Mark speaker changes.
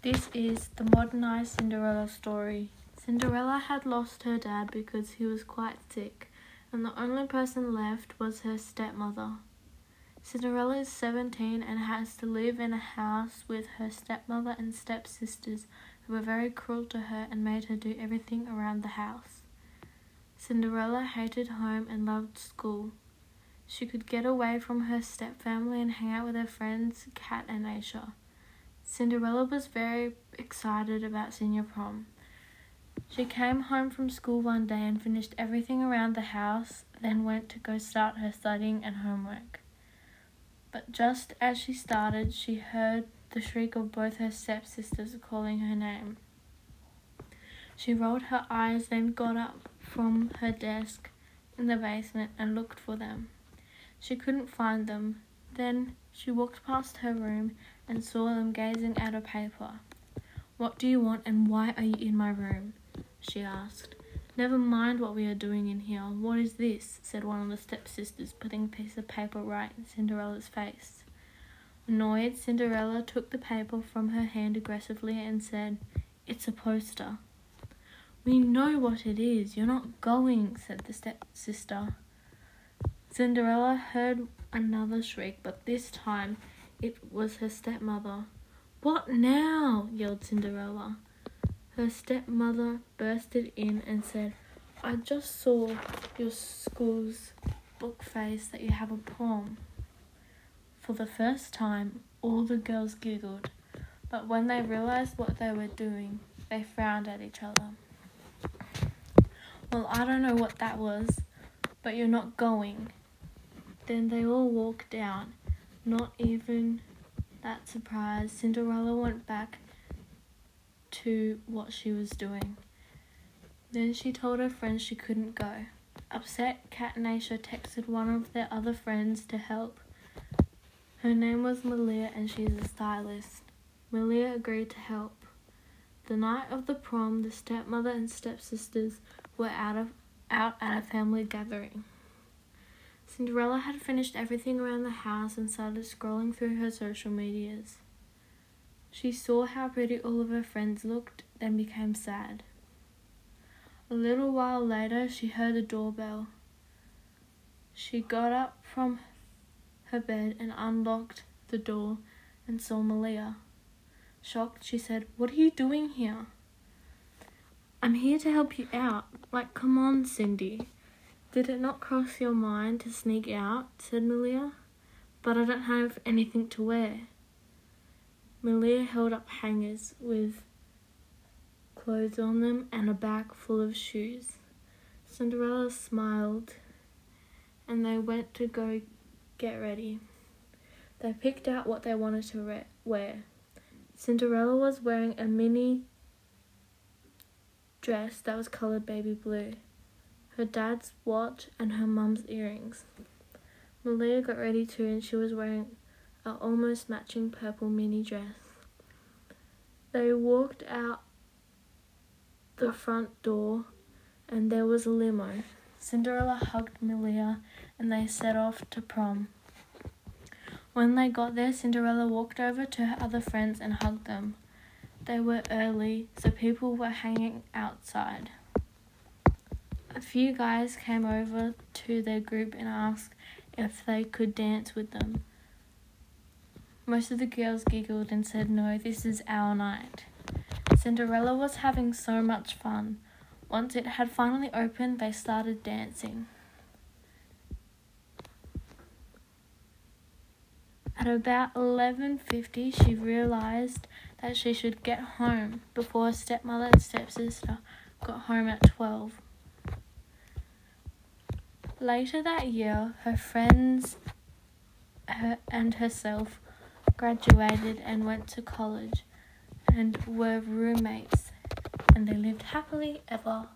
Speaker 1: This is the modernized Cinderella story. Cinderella had lost her dad because he was quite sick, and the only person left was her stepmother. Cinderella is 17 and has to live in a house with her stepmother and stepsisters who were very cruel to her and made her do everything around the house. Cinderella hated home and loved school. She could get away from her stepfamily and hang out with her friends, Kat and Aisha. Cinderella was very excited about senior prom. She came home from school one day and finished everything around the house, then went to go start her studying and homework. But just as she started, she heard the shriek of both her stepsisters calling her name. She rolled her eyes, then got up from her desk in the basement and looked for them. She couldn't find them. Then she walked past her room and saw them gazing at a paper. What do you want and why are you in my room? she asked. Never mind what we are doing in here. What is this? said one of the stepsisters, putting a piece of paper right in Cinderella's face. Annoyed, Cinderella took the paper from her hand aggressively and said, It's a poster. We know what it is. You're not going, said the stepsister. Cinderella heard another shriek, but this time it was her stepmother. What now? yelled Cinderella. Her stepmother bursted in and said, I just saw your school's book face that you have a prom. For the first time, all the girls giggled, but when they realized what they were doing, they frowned at each other. Well, I don't know what that was, but you're not going. Then they all walked down, not even that surprised. Cinderella went back to what she was doing. Then she told her friends she couldn't go. Upset, Kat and texted one of their other friends to help. Her name was Malia and she's a stylist. Malia agreed to help. The night of the prom, the stepmother and stepsisters were out of out at a family gathering. Cinderella had finished everything around the house and started scrolling through her social medias. She saw how pretty all of her friends looked, then became sad. A little while later, she heard a doorbell. She got up from her bed and unlocked the door and saw Malia. Shocked, she said, What are you doing here? I'm here to help you out. Like, come on, Cindy. Did it not cross your mind to sneak out? said Malia. But I don't have anything to wear. Malia held up hangers with clothes on them and a bag full of shoes. Cinderella smiled and they went to go get ready. They picked out what they wanted to re- wear. Cinderella was wearing a mini dress that was colored baby blue, her dad's watch, and her mum's earrings. Malia got ready too, and she was wearing a almost matching purple mini dress. They walked out the front door and there was a limo. Cinderella hugged Malia and they set off to prom. When they got there, Cinderella walked over to her other friends and hugged them. They were early, so people were hanging outside. A few guys came over to their group and asked if they could dance with them. Most of the girls giggled and said, No, this is our night. Cinderella was having so much fun. Once it had finally opened, they started dancing. At about 11:50, she realized that she should get home before her stepmother and stepsister got home at 12. Later that year, her friends her, and herself graduated and went to college and were roommates, and they lived happily ever